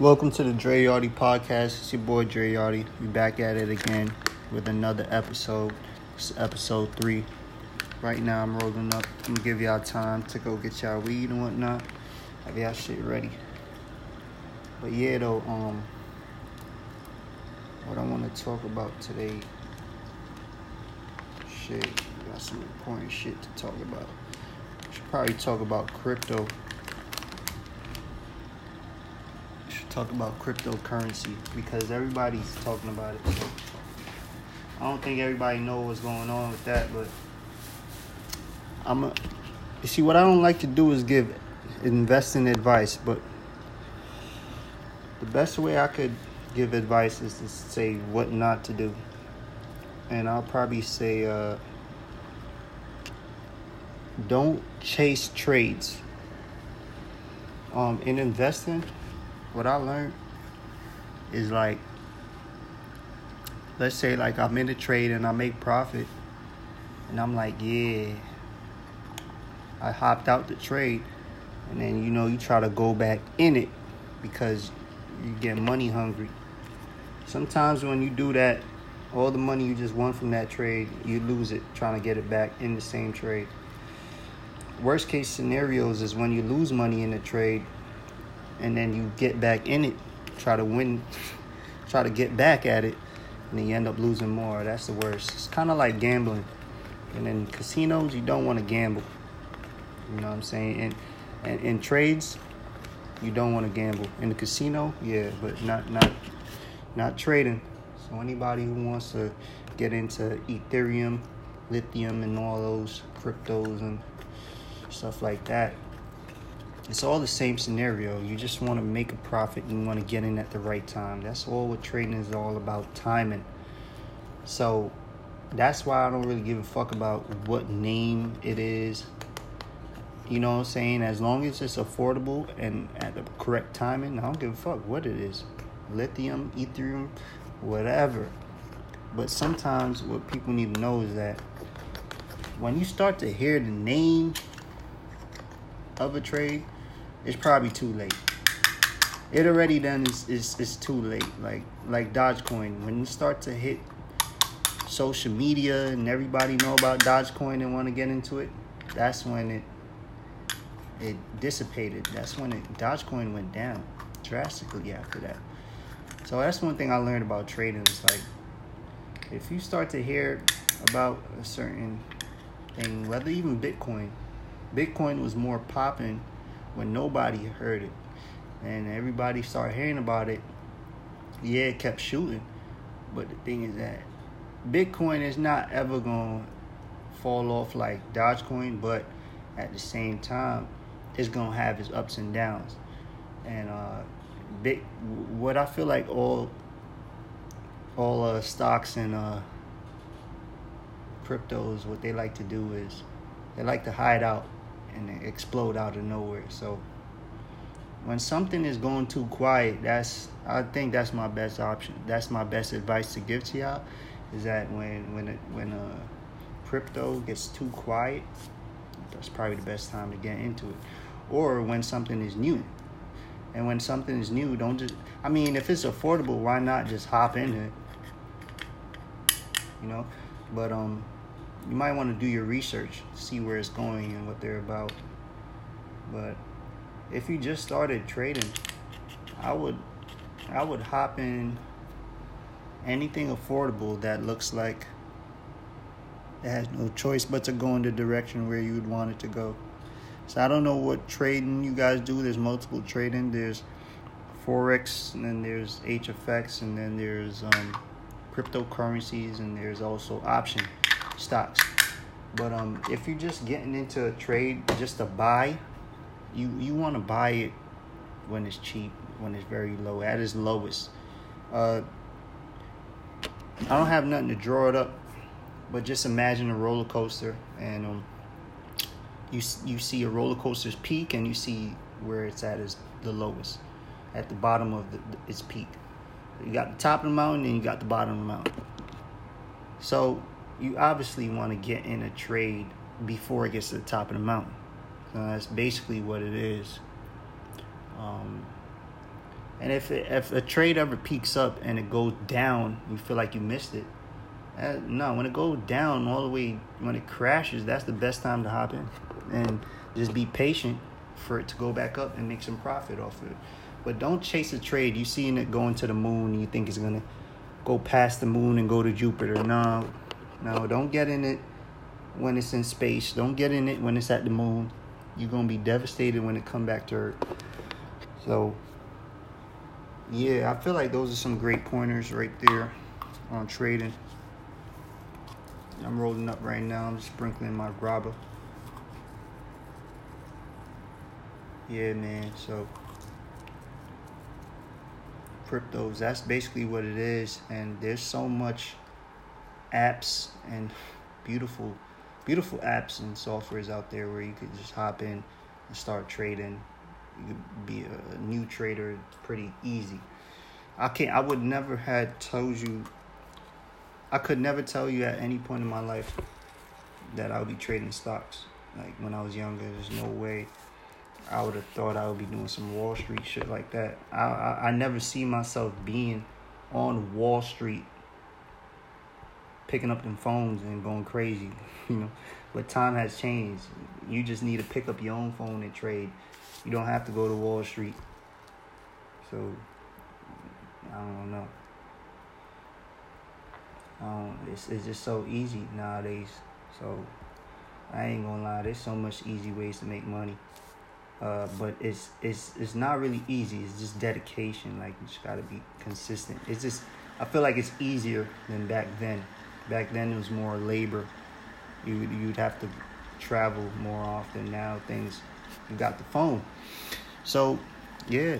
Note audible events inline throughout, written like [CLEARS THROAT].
Welcome to the Dre Yardy podcast. It's your boy Dre Yardy. We back at it again with another episode. It's episode three. Right now I'm rolling up. I'm gonna give y'all time to go get y'all weed and whatnot. Have y'all shit ready. But yeah though, um what I wanna talk about today. Shit, got some important shit to talk about. Should probably talk about crypto. Should talk about cryptocurrency because everybody's talking about it. I don't think everybody knows what's going on with that, but I'm a, you see what I don't like to do is give investing advice, but the best way I could give advice is to say what not to do. And I'll probably say uh, don't chase trades. Um, in investing, what I learned is like, let's say like I'm in a trade and I make profit, and I'm like, yeah, I hopped out the trade, and then you know you try to go back in it because you get money hungry. Sometimes when you do that, all the money you just won from that trade, you lose it trying to get it back in the same trade. Worst case scenarios is when you lose money in the trade and then you get back in it, try to win, try to get back at it, and then you end up losing more. That's the worst. It's kind of like gambling. And in casinos, you don't want to gamble. You know what I'm saying? And, and in trades, you don't want to gamble. In the casino, yeah, but not not not trading. So anybody who wants to get into Ethereum, lithium, and all those cryptos and stuff like that, it's all the same scenario. You just want to make a profit. You want to get in at the right time. That's all what trading is all about timing. So that's why I don't really give a fuck about what name it is. You know what I'm saying? As long as it's affordable and at the correct timing, I don't give a fuck what it is. Lithium, Ethereum, whatever. But sometimes what people need to know is that when you start to hear the name of a trade, it's probably too late. It already done is is is too late. Like like Dogecoin, when you start to hit social media and everybody know about Dogecoin and want to get into it, that's when it it dissipated. That's when it Dogecoin went down drastically after that. So that's one thing I learned about trading. Is like if you start to hear about a certain thing, whether even Bitcoin, Bitcoin was more popping when nobody heard it, and everybody started hearing about it. Yeah, it kept shooting, but the thing is that Bitcoin is not ever gonna fall off like Dogecoin, but at the same time, it's gonna have its ups and downs. And uh, big, what I feel like all all uh, stocks and uh, cryptos, what they like to do is they like to hide out and explode out of nowhere. So when something is going too quiet, that's I think that's my best option. That's my best advice to give to y'all is that when when it, when uh, crypto gets too quiet, that's probably the best time to get into it. Or when something is new. And when something is new, don't just I mean, if it's affordable, why not just hop in it? You know? But um you might want to do your research, see where it's going and what they're about. But if you just started trading, I would I would hop in anything affordable that looks like it has no choice but to go in the direction where you would want it to go. So I don't know what trading you guys do. There's multiple trading. There's forex, and then there's HFX, and then there's um, cryptocurrencies, and there's also option stocks. But um, if you're just getting into a trade just to buy, you you want to buy it when it's cheap, when it's very low, at its lowest. Uh, I don't have nothing to draw it up, but just imagine a roller coaster, and um, you you see a roller coaster's peak, and you see where it's at is the lowest, at the bottom of the, its peak. You got the top of the mountain, and you got the bottom of the mountain. So you obviously want to get in a trade before it gets to the top of the mountain. So that's basically what it is. Um, And if it, if a trade ever peaks up and it goes down, you feel like you missed it. Uh, no, when it goes down all the way, when it crashes, that's the best time to hop in, and just be patient for it to go back up and make some profit off of it. But don't chase a trade. You seeing it going to the moon, and you think it's gonna go past the moon and go to Jupiter. No, no, don't get in it when it's in space. Don't get in it when it's at the moon. You're gonna be devastated when it come back to Earth. So yeah, I feel like those are some great pointers right there on trading. I'm rolling up right now. I'm sprinkling my grabba. Yeah, man. So cryptos, that's basically what it is. And there's so much apps and beautiful, beautiful apps and softwares out there where you could just hop in and start trading. You could be a new trader pretty easy. I can't. I would never had told you. I could never tell you at any point in my life that I would be trading stocks. Like when I was younger, there's no way I would have thought I would be doing some Wall Street shit like that. I, I, I never see myself being on Wall Street picking up them phones and going crazy, [LAUGHS] you know. But time has changed. You just need to pick up your own phone and trade. You don't have to go to Wall Street. So I don't know. Um, it's it's just so easy nowadays. So I ain't gonna lie, there's so much easy ways to make money. Uh, but it's it's it's not really easy. It's just dedication. Like you just gotta be consistent. It's just I feel like it's easier than back then. Back then it was more labor. You you'd have to travel more often. Now things you got the phone. So yeah,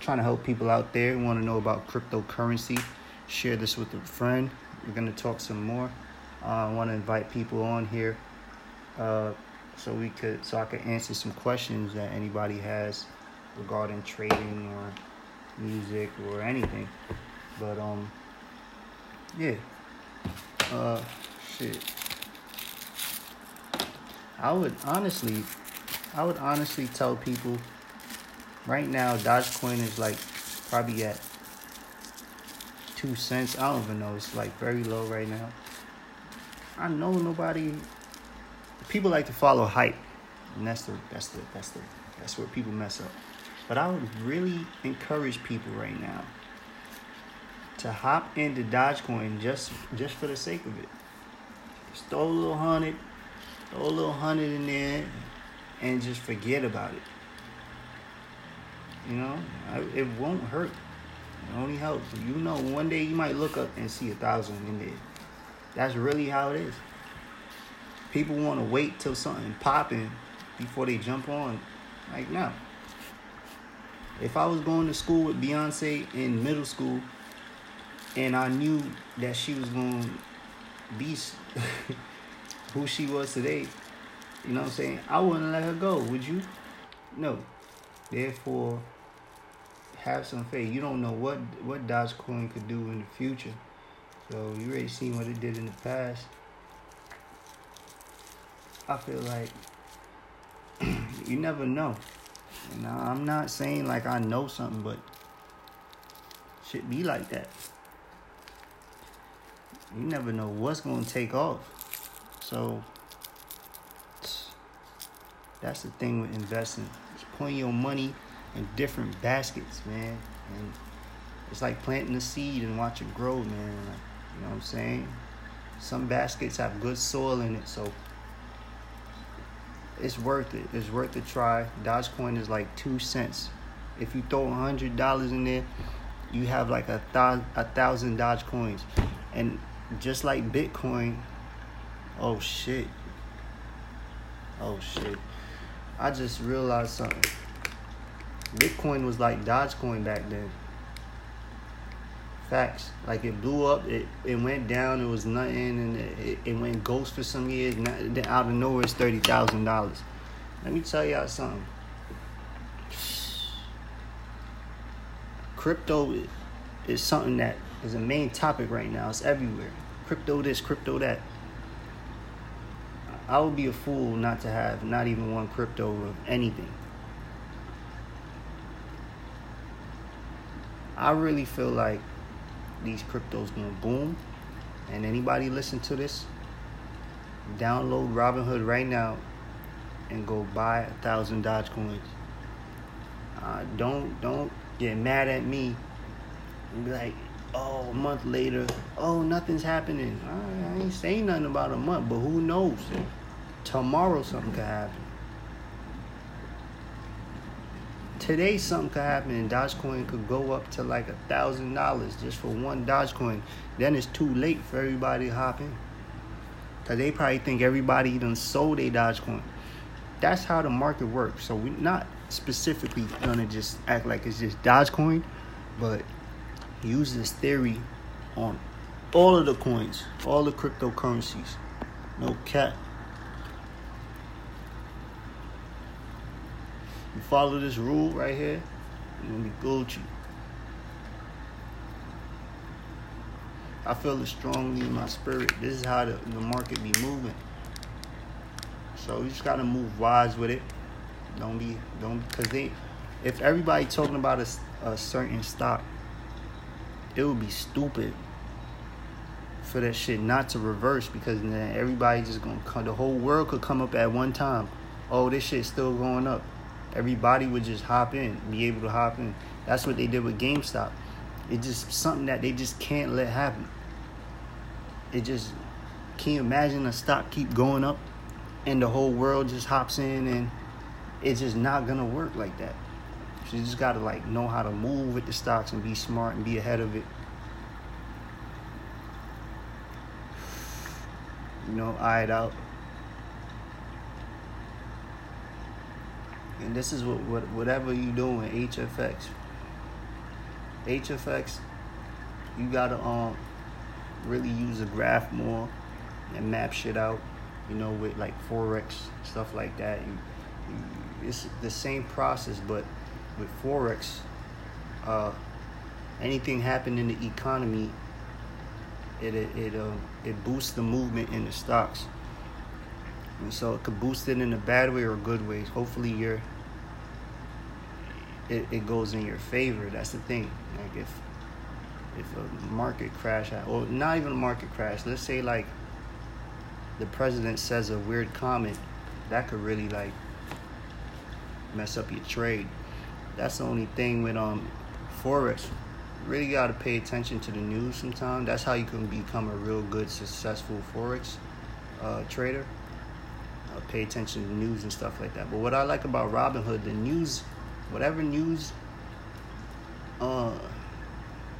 trying to help people out there want to know about cryptocurrency. Share this with a friend. We're gonna talk some more. Uh, I want to invite people on here. Uh, so we could so I could answer some questions that anybody has regarding trading or music or anything. But um yeah. Uh shit. I would honestly I would honestly tell people right now Dogecoin is like probably at two cents. I don't even know. It's like very low right now. I know nobody people like to follow hype, and that's the that's the that's the that's where people mess up. But I would really encourage people right now to hop into Dogecoin just just for the sake of it. Just throw a little hundred, throw a little hundred in there, and just forget about it. You know, it won't hurt. It only helps. You know, one day you might look up and see a thousand in there. That's really how it is people want to wait till something popping before they jump on. Like no. If I was going to school with Beyonce in middle school, and I knew that she was going to be [LAUGHS] who she was today, you know what I'm saying? I wouldn't let her go, would you? No. Therefore, have some faith. You don't know what what Dogecoin could do in the future. So you already seen what it did in the past. I feel like [CLEARS THROAT] you never know. Know, I'm not saying like I know something, but should be like that. You never know what's gonna take off. So that's the thing with investing. Just putting your money in different baskets, man. And it's like planting a seed and watch it grow, man. you know what I'm saying? Some baskets have good soil in it, so it's worth it. It's worth a try. Dogecoin is like two cents. If you throw a hundred dollars in there, you have like a thousand a thousand and just like Bitcoin. Oh shit. Oh shit. I just realized something. Bitcoin was like Dogecoin back then. Facts. Like it blew up, it, it went down, it was nothing, and it, it went ghost for some years. then out of nowhere, it's thirty thousand dollars. Let me tell y'all something. Crypto is something that is a main topic right now. It's everywhere. Crypto this, crypto that. I would be a fool not to have not even one crypto of anything. I really feel like these cryptos gonna boom. And anybody listen to this, download Robinhood right now and go buy a thousand Dogecoins. Uh, don't don't get mad at me and be like, oh, a month later, oh, nothing's happening. I, I ain't saying nothing about a month, but who knows? Tomorrow something could happen. Today something could happen and Dogecoin could go up to like a thousand dollars just for one Dogecoin. Then it's too late for everybody to hop in. Cause they probably think everybody done sold a Dogecoin. That's how the market works. So we're not specifically gonna just act like it's just Dogecoin, but use this theory on all of the coins, all the cryptocurrencies. No cap. You follow this rule right here, you're gonna be Gucci. I feel it strongly in my spirit. This is how the, the market be moving. So you just gotta move wise with it. Don't be don't because they if everybody talking about a, a certain stock, it would be stupid for that shit not to reverse because then everybody just gonna come. The whole world could come up at one time. Oh, this shit's still going up. Everybody would just hop in, be able to hop in. That's what they did with GameStop. It's just something that they just can't let happen. It just can you imagine a stock keep going up and the whole world just hops in and it's just not gonna work like that. So you just gotta like know how to move with the stocks and be smart and be ahead of it. You know, eye it out. And this is what, what whatever you doing, HFX. HFX, you gotta um really use a graph more and map shit out. You know, with like forex stuff like that. You, you, it's the same process, but with forex, uh, anything happen in the economy, it it it, uh, it boosts the movement in the stocks. And so it could boost it in a bad way or a good ways. Hopefully, you're it, it goes in your favor. That's the thing. Like if if a market crash, or not even a market crash, let's say like the president says a weird comment, that could really like mess up your trade. That's the only thing with um forex. Really got to pay attention to the news sometimes. That's how you can become a real good, successful forex uh, trader. Uh, pay attention to the news and stuff like that. But what I like about Robinhood, the news, whatever news, uh,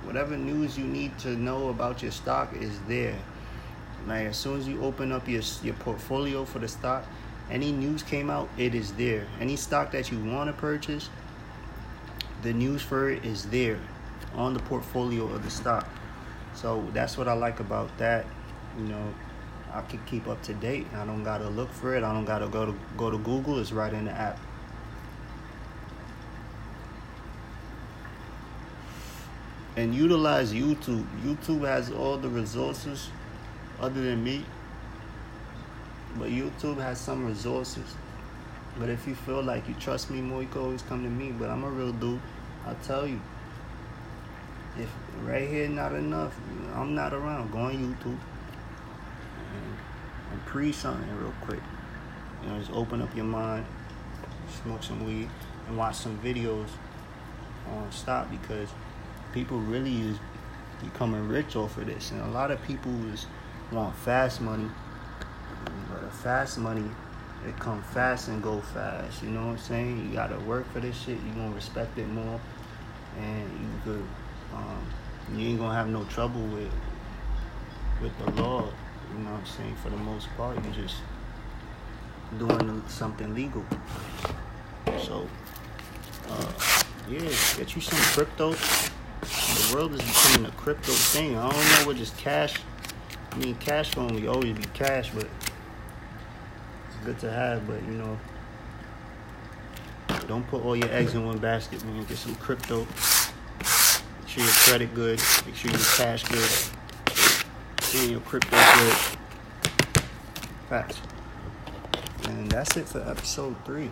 whatever news you need to know about your stock is there. Like as soon as you open up your your portfolio for the stock, any news came out, it is there. Any stock that you want to purchase, the news for it is there on the portfolio of the stock. So that's what I like about that. You know, I can keep up to date. I don't gotta look for it. I don't gotta go to go to Google. It's right in the app. And utilize YouTube. YouTube has all the resources other than me. But YouTube has some resources. But if you feel like you trust me more, you can always come to me. But I'm a real dude. I'll tell you. If right here not enough, I'm not around. Go on YouTube and, and pre something real quick. You know, just open up your mind, smoke some weed, and watch some videos on stop because people really is becoming rich off of this, and a lot of people is want fast money. But fast money, it come fast and go fast. You know what I'm saying? You gotta work for this shit. You gonna respect it more, and you could, um, you ain't gonna have no trouble with with the law. You know what I'm saying? For the most part, you just doing something legal. So, uh, yeah, get you some crypto. The world is becoming a crypto thing. I don't know what just cash I mean, cash will always be cash, but good to have. But you know, don't put all your eggs in one basket, man. Get some crypto. Make sure your credit good. Make sure your cash good. And your crypto good. Facts. And that's it for episode three.